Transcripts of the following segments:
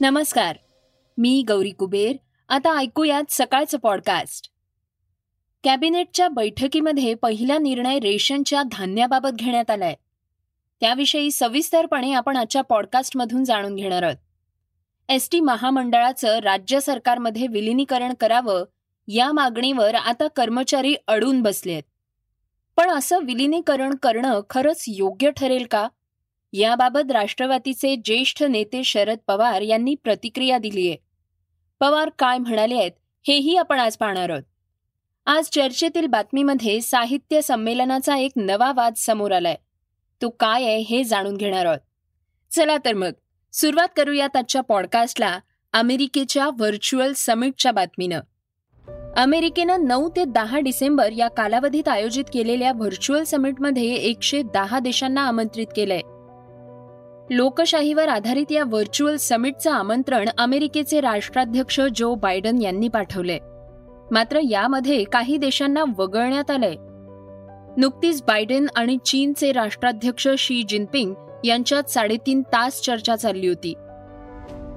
नमस्कार. मी गौरी कुबेर. आता ऐकूयात सकाळचं पॉडकास्ट कॅबिनेटच्या बैठकीमध्ये पहिला निर्णय रेशनच्या धान्याबाबत घेण्यात आलाय. त्याविषयी सविस्तरपणे आपण आजच्या पॉडकास्टमधून जाणून घेणार आहोत. एस टी महामंडळाचं राज्य सरकारमध्ये विलिनीकरण करावं या मागणीवर आता कर्मचारी अडून बसलेत. पण असं विलिनीकरण करणं खरंच योग्य ठरेल का? याबाबत राष्ट्रवादीचे ज्येष्ठ नेते शरद पवार यांनी प्रतिक्रिया दिलीय पवार काय म्हणाले आहेत हेही आपण आज पाहणार आहोत. आज चर्चेतील बातमीमध्ये साहित्य संमेलनाचा एक नवा वाद समोर आलाय. तो काय आहे हे जाणून घेणार आहोत. चला तर मग सुरुवात करूयात आजच्या पॉडकास्टला अमेरिकेच्या व्हर्च्युअल समिटच्या बातमीनं. अमेरिकेनं नऊ ते दहा डिसेंबर या कालावधीत आयोजित केलेल्या व्हर्च्युअल समिटमध्ये एकशे दहा देशांना आमंत्रित केलंय. लोकशाहीवर आधारित या व्हर्च्युअल समिटचं आमंत्रण अमेरिकेचे राष्ट्राध्यक्ष जो बायडन यांनी पाठवले. मात्र यामध्ये काही देशांना वगळण्यात आलंय. नुकतीच बायडेन आणि चीनचे राष्ट्राध्यक्ष शी जिनपिंग यांच्यात साडेतीन तास चर्चा चालली होती.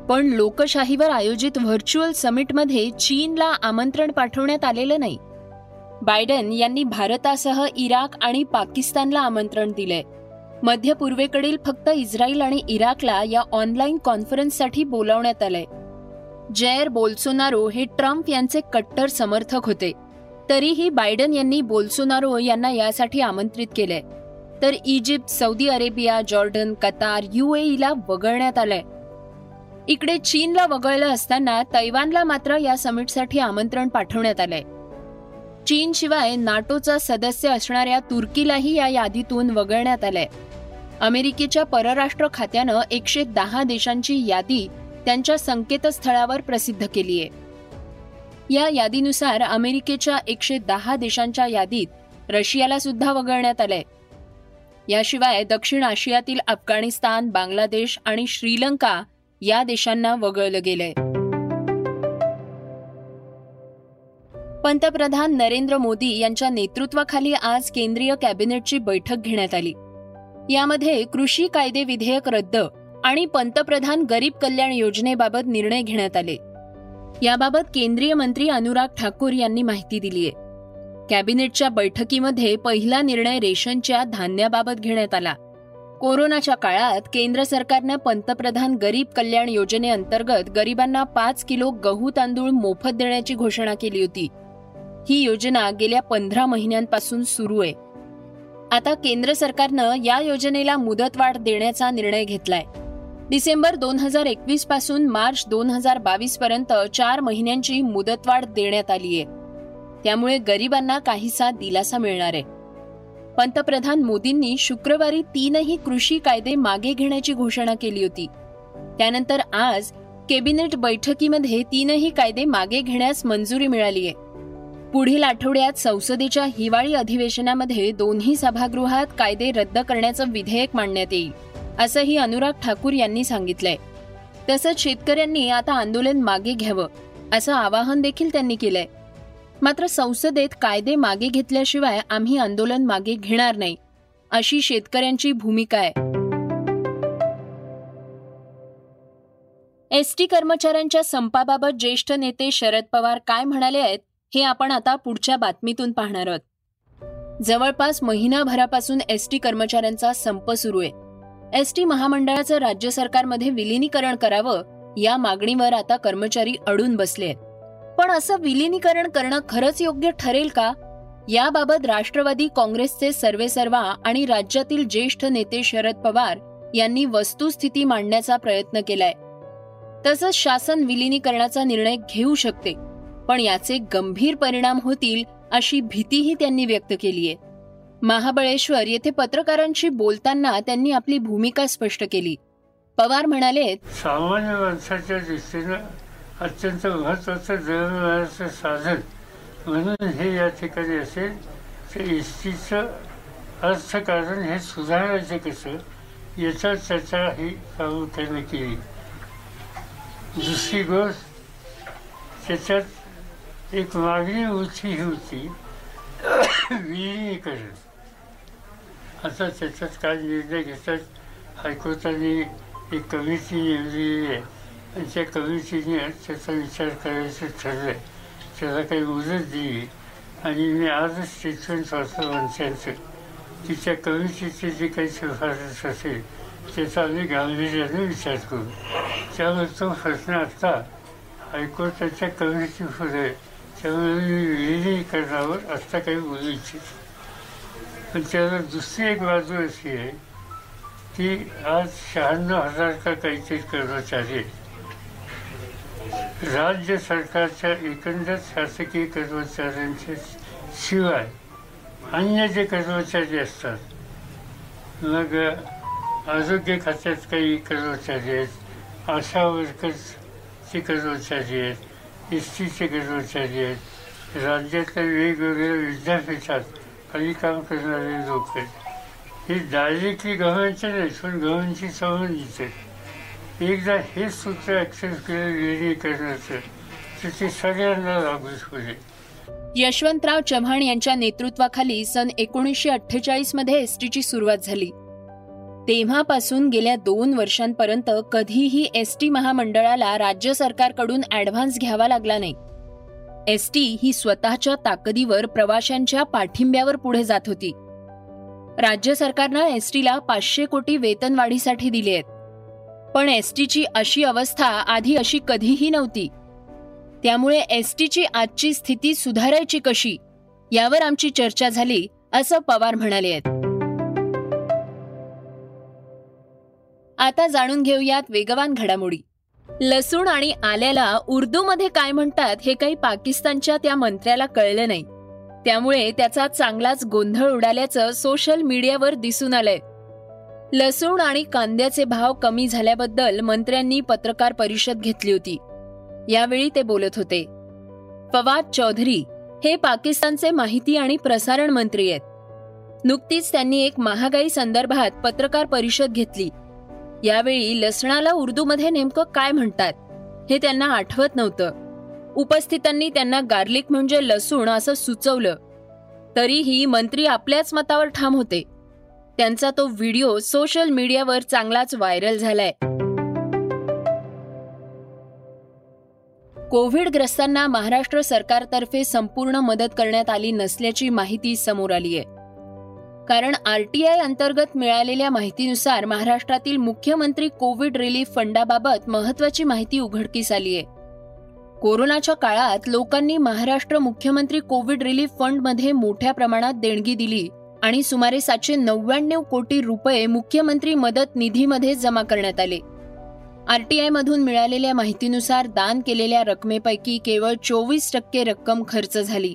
पण लोकशाहीवर आयोजित व्हर्च्युअल समिटमध्ये चीनला आमंत्रण पाठवण्यात आलेलं नाही. बायडन यांनी भारतासह इराक आणि पाकिस्तानला आमंत्रण दिलंय. मध्य पूर्वेकडील फक्त इस्रायल आणि इराकला या ऑनलाईन कॉन्फरन्ससाठी बोलावण्यात आलंय. जयर बोल्सोनारो हे ट्रम्प यांचे कट्टर समर्थक होते. तरीही बायडन यांनी बोल्सोनारो यांना यासाठी आमंत्रित केलंय. तर Egypt Saudi Arabia Jordan Qatar युएईला वगळण्यात आलंय. इकडे चीनला वगळलं असताना तैवानला मात्र या समिटसाठी आमंत्रण पाठवण्यात आलंय. चीनशिवाय नाटोचा सदस्य असणाऱ्या तुर्कीलाही या यादीतून वगळण्यात आलंय. अमेरिकेच्या परराष्ट्र खात्यानं एकशे दहा देशांची यादी त्यांच्या संकेतस्थळावर प्रसिद्ध केली आहे. या यादीनुसार अमेरिकेच्या एकशे दहा देशांच्या यादीत रशियाला सुद्धा वगळण्यात आलंय. याशिवाय दक्षिण आशियातील अफगाणिस्तान बांगलादेश आणि श्रीलंका या देशांना वगळलं गेलंय. पंतप्रधान नरेंद्र मोदी यांच्या नेतृत्वाखाली आज केंद्रीय कॅबिनेटची बैठक घेण्यात आली. यामध्ये कृषी कायदे विधेयक रद्द आणि पंतप्रधान गरीब कल्याण योजनेबाबत निर्णय घेण्यात आले. याबाबत केंद्रीय मंत्री अनुराग ठाकूर यांनी माहिती दिली आहे कॅबिनेटच्या बैठकीमध्ये पहिला निर्णय रेशनच्या धान्याबाबत घेण्यात आला. कोरोनाच्या काळात केंद्र सरकारनं पंतप्रधान गरीब कल्याण योजनेअंतर्गत गरिबांना पाच किलो गहू तांदूळ मोफत देण्याची घोषणा केली होती. ही योजना गेल्या पंधरा महिन्यांपासून सुरू आहे. आता केंद्र सरकारनं या योजनेला मुदतवाढ देण्याचा निर्णय घेतलाय. डिसेंबर दोन हजार एकवीसपासून मार्च दोन हजार बावीस पर्यंत चार महिन्यांची मुदतवाढ देण्यात आली आहे त्यामुळे गरिबांना काहीसा दिलासा मिळणार आहे. पंतप्रधान मोदींनी शुक्रवारी तीनही कृषी कायदे मागे घेण्याची घोषणा केली होती. त्यानंतर आज कॅबिनेट बैठकीमध्ये तीनही कायदे मागे घेण्यास मंजुरी मिळाली आहे पुढील आठवड्यात संसदेच्या हिवाळी अधिवेशनामध्ये दोन्ही सभागृहात कायदे रद्द करण्याचं विधेयक मांडण्यात येईल असंही अनुराग ठाकूर यांनी सांगितलंय. तसंच शेतकऱ्यांनी आता आंदोलन मागे घ्यावं असं आवाहन देखील त्यांनी केलंय. मात्र संसदेत कायदे मागे घेतल्याशिवाय आम्ही आंदोलन मागे घेणार नाही अशी शेतकऱ्यांची भूमिका आहे. एस टी कर्मचाऱ्यांच्या संपाबाबत ज्येष्ठ नेते शरद पवार काय म्हणाले आहेत हे आपण आता पुढच्या बातमीतून पाहणार आहोत. जवळपास महिनाभरापासून एस टी कर्मचाऱ्यांचा संप सुरू आहे. एस टी महामंडळाचं राज्य सरकारमध्ये विलिनीकरण करावं या मागणीवर आता कर्मचारी अडून बसले आहेत. पण असं विलिनीकरण करणं खरंच योग्य ठरेल का? याबाबत राष्ट्रवादी काँग्रेसचे सर्वेसर्वा आणि राज्यातील ज्येष्ठ नेते शरद पवार यांनी वस्तुस्थिती मांडण्याचा प्रयत्न केलाय. तसंच शासन विलिनीकरणाचा निर्णय घेऊ शकते. पण याचे गंभीर परिणाम होतील अशी भीतीही त्यांनी व्यक्त केली आहे. महाबळेश्वर येथे पत्रकारांशी बोलताना त्यांनी आपली भूमिका स्पष्ट केली. पवार म्हणाले सामान्य माणसाच्या दृष्टीनं अत्यंत महत्वाचं जगण्याचं साधन म्हणून हे या ठिकाणी असेल तर एस टीचं अर्थकारण हे सुधारायचं कसं याचा चर्चा ही प्रामुख्याने केली. दुसरी गोष्ट त्याच्यात एक मागणी होती ही होती. विलिनीकरण आता त्याच्यात काय निर्णय घेतात हायकोर्टाने एक कमिटी नेमलेली आहे. आणि त्या कमिटीने त्याचा विचार करायचं ठरलं त्याला काही मुदत दिली. आणि मी आजच स्टेटमेंट वाचलं मंत्र्यांचं की त्या कमिटीचे जी काही शिफारस असेल त्याचा आम्ही गांभीर्याने विचार करू. त्यावर तो प्रश्न आता हायकोर्टाच्या कमिटीपुढे त्यामुळे मी विलिनीकरणावर आत्ता काही बोलू इच्छितो पण त्याला दुसरी एक बाजू अशी आहे की आज शहाण्णव हजार का काहीतरी कर्मचारी आहेत. राज्य सरकारच्या एकंदर शासकीय कर्मचाऱ्यांच्या शिवाय अन्य जे कर्मचारी असतात मग आरोग्य खात्यात काही कर्मचारी आहेत आशा वर्कर्सचे कर्मचारी आहेत एस टीचे कर्मचारी आहेत राज्यातल्या वेगवेगळ्या विद्यापीठात काही काम करणारे लोक आहेत हे डायरेक्टली गव्हर्नमेंटचे नाही पण गव्हर्नमेंटशी संबंधित आहेत एकदा हे सूत्र ॲक्सेस केलं करण्याचं तर ते सगळ्यांना लागू होईल यशवंतराव चव्हाण यांच्या नेतृत्वाखाली सन एकोणीसशे अठ्ठेचाळीसमध्ये एस टीची सुरुवात झाली. तेव्हापासून गेल्या दोन वर्षांपर्यंत कधीही एस टी महामंडळाला राज्य सरकारकडून ॲडव्हान्स घ्यावा लागला नाही. एस टी ही स्वतःच्या ताकदीवर प्रवाशांच्या पाठिंब्यावर पुढे जात होती. राज्य सरकारनं एस टीला पाचशे कोटी वेतनवाढीसाठी दिली आहेत. पण एस टीची अशी अवस्था आधी अशी कधीही नव्हती. त्यामुळे एस टीची आजची स्थिती सुधारायची कशी यावर आमची चर्चा झाली असं पवार म्हणाले आहेत. आता जाणून घेऊयात वेगवान घडामोडी. लसूण आणि आल्याला उर्दूमध्ये काय म्हणतात हे काही पाकिस्तानच्या त्या मंत्र्याला कळलं नाही. त्यामुळे त्याचा चांगलाच गोंधळ उडाल्याचं सोशल मीडियावर दिसून आलंय. लसूण आणि कांद्याचे भाव कमी झाल्याबद्दल मंत्र्यांनी पत्रकार परिषद घेतली होती. यावेळी ते बोलत होते. फवाद चौधरी हे पाकिस्तानचे माहिती आणि प्रसारण मंत्री आहेत. नुकतीच त्यांनी एक महागाई संदर्भात पत्रकार परिषद घेतली. यावेळी लसणाला उर्दूमध्ये नेमकं काय म्हणतात हे त्यांना आठवत नव्हतं. उपस्थितांनी त्यांना गार्लिक म्हणजे लसूण असं सुचवलं. तरीही मंत्री आपल्याच मतावर ठाम होते. त्यांचा तो व्हिडिओ सोशल मीडियावर चांगलाच व्हायरल झालाय. कोविडग्रस्तांना महाराष्ट्र सरकारतर्फे संपूर्ण मदत करण्यात आली नसल्याची माहिती समोर आली आहे कारण आरटीआय अंतर्गत मिळालेल्या माहितीनुसार महाराष्ट्रातील मुख्यमंत्री कोविड रिलीफ फंडाबाबत महत्वाची माहिती उघडकीस आली आहे कोरोनाच्या काळात लोकांनी महाराष्ट्र मुख्यमंत्री कोविड रिलीफ फंडमध्ये मोठ्या प्रमाणात देणगी दिली आणि सुमारे सातशे नव्याण्णव कोटी रुपये मुख्यमंत्री मदत निधीमध्ये जमा करण्यात आले. आरटीआयमधून मिळालेल्या माहितीनुसार दान केलेल्या रकमेपैकी केवळ चोवीस टक्के रक्कम खर्च झाली.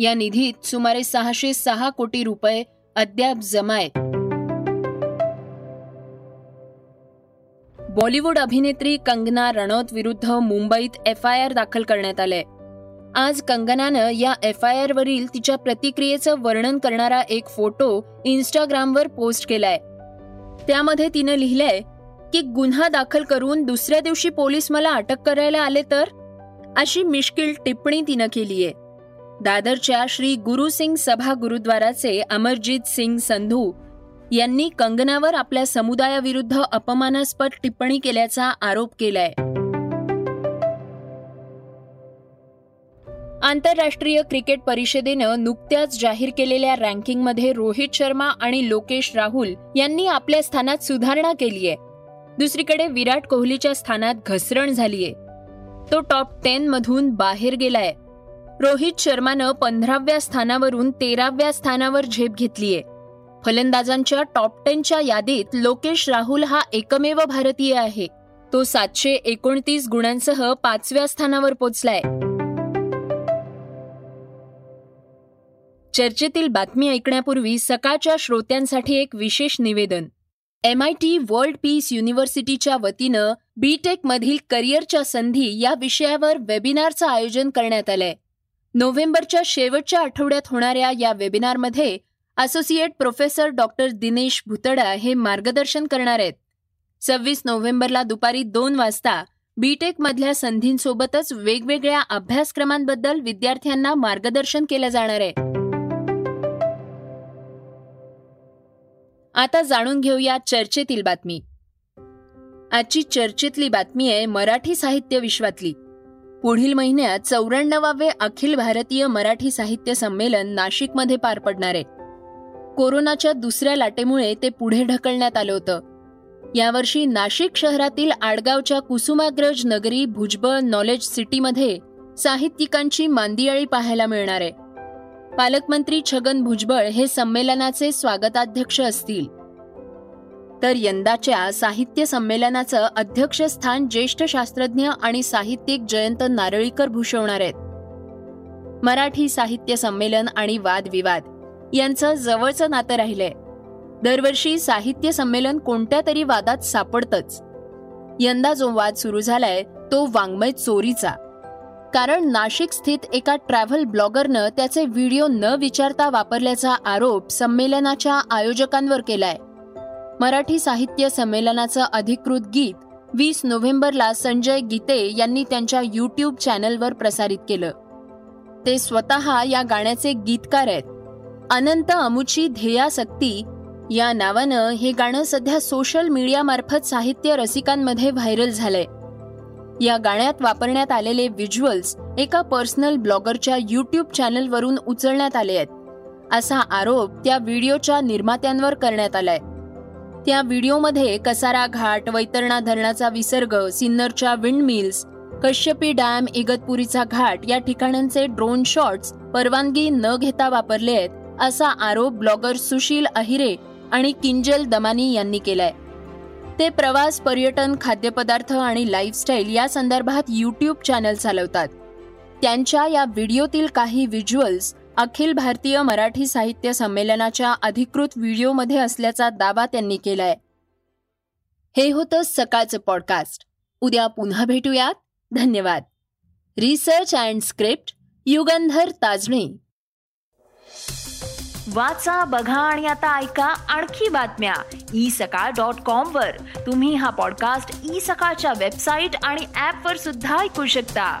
या निधीत सुमारे सहाशे सहा कोटी रुपये अद्याप जमा बॉलिवूड अभिनेत्री कंगना रनौत विरुद्ध मुंबईत एफ आय आर दाखल करण्यात आलंय. आज कंगनानं या एफ आय आर वरील तिच्या प्रतिक्रियेचं वर्णन करणारा एक फोटो इन्स्टाग्रामवर पोस्ट केलाय. त्यामध्ये तिनं लिहिलंय की गुन्हा दाखल करून दुसऱ्या दिवशी पोलीस मला अटक करायला आले तर? अशी मिश्किल टिप्पणी तिनं केलीय. दादरच्या श्री गुरुसिंग सभा गुरुद्वाराचे अमरजीत सिंग संधू यांनी कंगनावर आपल्या समुदायाविरुद्ध अपमानास्पद टिप्पणी केल्याचा आरोप केलाय. आंतरराष्ट्रीय क्रिकेट परिषदेनं नुकत्याच जाहीर केलेल्या रँकिंगमध्ये रोहित शर्मा आणि लोकेश राहुल यांनी आपल्या स्थानात सुधारणा केली आहे दुसरीकडे विराट कोहलीच्या स्थानात घसरण झालीय. तो टॉप टेन मधून बाहेर गेलाय. रोहित शर्मानं पंधराव्या स्थानावरून तेराव्या स्थानावर झेप घेतलीय. फलंदाजांच्या टॉप टेनच्या यादीत लोकेश राहुल हा एकमेव भारतीय आहे. तो सातशे एकोणतीस गुणांसह पाचव्या स्थानावर पोचलाय. चर्चेतील बातमी ऐकण्यापूर्वी सकाळच्या श्रोत्यांसाठी एक विशेष निवेदन. M I T world peace युनिव्हर्सिटीच्या वतीनं बी मधील करिअरच्या संधी या विषयावर वेबिनारचं आयोजन करण्यात आलंय. नोव्हेंबरच्या शेवटच्या आठवड्यात होणाऱ्या या वेबिनारमध्ये associate professor doctor Dinesh Bhutada हे मार्गदर्शन करणार आहेत. सव्वीस नोव्हेंबरला दुपारी दोन वाजता बीटेक मधल्या संधींसोबतच वेगवेगळ्या अभ्यासक्रमांबद्दल विद्यार्थ्यांना मार्गदर्शन केलं जाणार आहे. आता जाणून घेऊया चर्चेतील बातमी. आजची चर्चेतली बातमी आहे मराठी साहित्य विश्वातली. पुढील महिन्यात चौऱ्याण्णवावे अखिल भारतीय मराठी साहित्य संमेलन नाशिकमध्ये पार पडणार आहे. कोरोनाच्या दुसऱ्या लाटेमुळे ते पुढे ढकलण्यात आलं होतं. यावर्षी नाशिक शहरातील आडगावच्या कुसुमाग्रज नगरी भुजबळ नॉलेज सिटीमध्ये साहित्यिकांची मांदियाळी पाहायला मिळणार आहे. पालकमंत्री छगन भुजबळ हे संमेलनाचे स्वागताध्यक्ष असतील. तर यंदाच्या साहित्य संमेलनाचं अध्यक्षस्थान ज्येष्ठ शास्त्रज्ञ आणि साहित्यिक जयंत नारळीकर भूषवणार आहेत. मराठी साहित्य संमेलन आणि वादविवाद यांचं जवळचं नातं राहिलंय. दरवर्षी साहित्य संमेलन कोणत्या तरी वादात सापडतच. यंदा जो वाद सुरू झालाय तो वाङ्मय चोरीचा. कारण नाशिक स्थित एका ट्रॅव्हल ब्लॉगरनं त्याचे व्हिडिओ न विचारता वापरल्याचा आरोप संमेलनाच्या आयोजकांवर केलाय. मराठी साहित्य संमेलनाचं अधिकृत गीत वीस नोव्हेंबरला संजय गीते यांनी त्यांच्या युट्यूब चॅनलवर प्रसारित केलं. ते स्वतः या गाण्याचे गीतकार आहेत. अनंत अमुची ध्येयासक्ती या नावानं हे गाणं सध्या सोशल मीडियामार्फत साहित्य रसिकांमध्ये व्हायरल झालंय. या गाण्यात वापरण्यात आलेले व्हिज्युअल्स एका पर्सनल ब्लॉगरच्या युट्यूब चॅनलवरून उचलण्यात आले आहेत. असा आरोप त्या व्हिडिओच्या निर्मात्यांवर करण्यात आलाय. त्या व्हिडिओमध्ये कसारा घाट वैतरणा धरणाचा विसर्ग सिन्नरच्या विंडमिल्स कश्यपी डॅम इगतपुरीचा घाट या ठिकाणांचे ड्रोन शॉट्स परवानगी न घेता वापरले आहेत असा आरोप ब्लॉगर सुशील अहिरे आणि किंजल दमानी यांनी केलाय. ते प्रवास पर्यटन खाद्यपदार्थ आणि लाईफस्टाईल या संदर्भात युट्यूब चॅनल चालवतात. त्यांच्या या व्हिडिओतील काही व्हिज्युअल्स अखिल भारतीय मराठी साहित्य संमेलनाच्या अधिकृत व्हिडिओमध्ये असल्याचा दावा त्यांनी केलाय. हे होतं सकाळचं पॉडकास्ट उद्या पुन्हा भेटूयात. धन्यवाद. Research and script Yugandhar Tajane. वाचा बघा आणि आता ऐका आणखी बातम्या. ई सकाळ डॉट कॉम वर. तुम्ही हा पॉडकास्ट ई सकाळच्या वेबसाईट आणि ऍप वर सुद्धा ऐकू शकता.